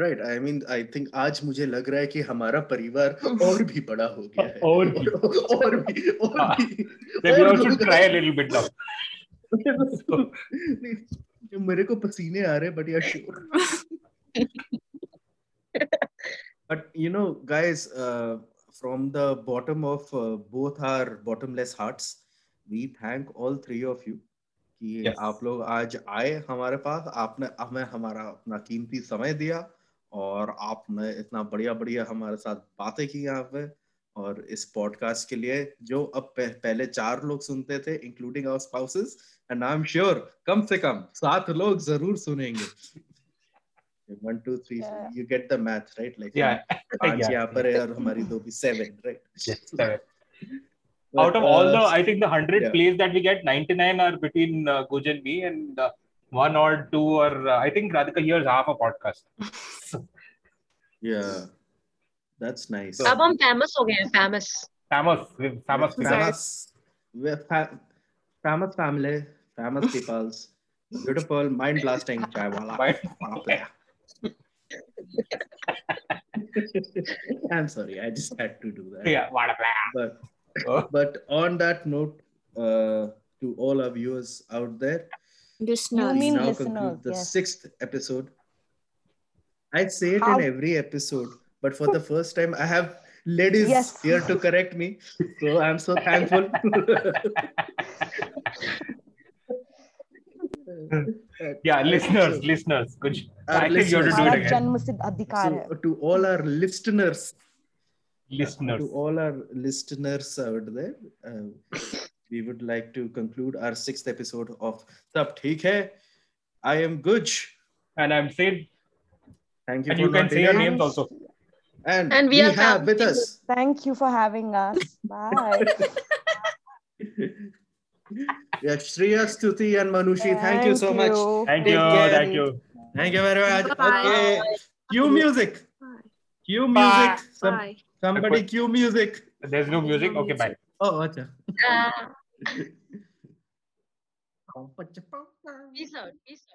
Speaker 1: Right I mean I think आज मुझे लग रहा है कि हमारा परिवार [laughs] और भी बड़ा हो गया है।
Speaker 2: और भी। [laughs]
Speaker 1: और भी और भी।
Speaker 2: Should try little bit now
Speaker 1: मेरे को पसीने आ रहे बट यार sure but you know guys from the bottom of both are bottomless hearts we thank all three of you
Speaker 2: yes.
Speaker 1: आप लोग आज आए हमारे पास आपने हमें हमारा अपना कीमती समय दिया। और आपने इतना बढ़िया बढ़िया हमारे साथ बातें की यहाँ पे। और इस पॉडकास्ट के लिए जो अब पह, पहले चार लोग सुनते थे including our spouses and I am sure कम से कम सात लोग ज़रूर सुनेंगे। One
Speaker 5: two
Speaker 1: three you get the math right
Speaker 2: like
Speaker 1: पाँच यहाँ पर है और हमारी दो भी
Speaker 2: seven right [laughs] Out of all the, I think the hundred
Speaker 1: yeah.
Speaker 2: plays that we get, 99 are between uh, Guj and me, and uh, one or two or uh, I think Radhika hears half a podcast. [laughs] So,
Speaker 1: yeah that's nice
Speaker 3: अब हम famous हो गए हैं famous.
Speaker 2: famous, we're famous. people.
Speaker 1: famous we're fa- famous family famous peoples beautiful mind blasting [laughs] chai wala
Speaker 2: Mind-
Speaker 1: wala playa. I'm sorry, I just had to do that.
Speaker 2: Yeah, what a plan.
Speaker 1: But
Speaker 2: Oh.
Speaker 1: but on that note, uh, to all our viewers out there,
Speaker 4: Listeners.
Speaker 5: You mean
Speaker 1: now
Speaker 5: listeners.
Speaker 1: The
Speaker 5: yes.
Speaker 1: sixth episode. I say it
Speaker 5: How?
Speaker 1: in every episode, but for the first time, I have ladies
Speaker 5: yes.
Speaker 1: here to correct me. So I'm so thankful. [laughs]
Speaker 2: yeah, listeners, listeners.
Speaker 1: Kuch,
Speaker 2: I think you have to do it again.
Speaker 1: So, to all our listeners,
Speaker 2: listeners,
Speaker 1: to all our listeners out there, uh, we would like to conclude our sixth episode of Sab Theek Hai. I am Guj.
Speaker 2: And I'm Sid.
Speaker 1: Thank you
Speaker 2: And
Speaker 1: for
Speaker 2: you can
Speaker 1: not
Speaker 2: say your names also.
Speaker 1: And,
Speaker 3: And we
Speaker 1: we
Speaker 3: are
Speaker 1: have with us.
Speaker 5: Thank you for having us. Bye. [laughs]
Speaker 1: yeah, Shreya, Stuti, and Manushi. Thank, you so much.
Speaker 2: Thank you.
Speaker 1: care.
Speaker 2: Thank you.
Speaker 1: Thank you very much.
Speaker 6: Bye.
Speaker 1: Okay. Cue music.
Speaker 6: Bye.
Speaker 1: Cue
Speaker 2: Bye.
Speaker 1: music. Some,
Speaker 6: Bye.
Speaker 1: somebody cue music.
Speaker 2: There's no music. Okay, bye.
Speaker 1: Oh, acha.
Speaker 3: Uh, peace out. Peace out.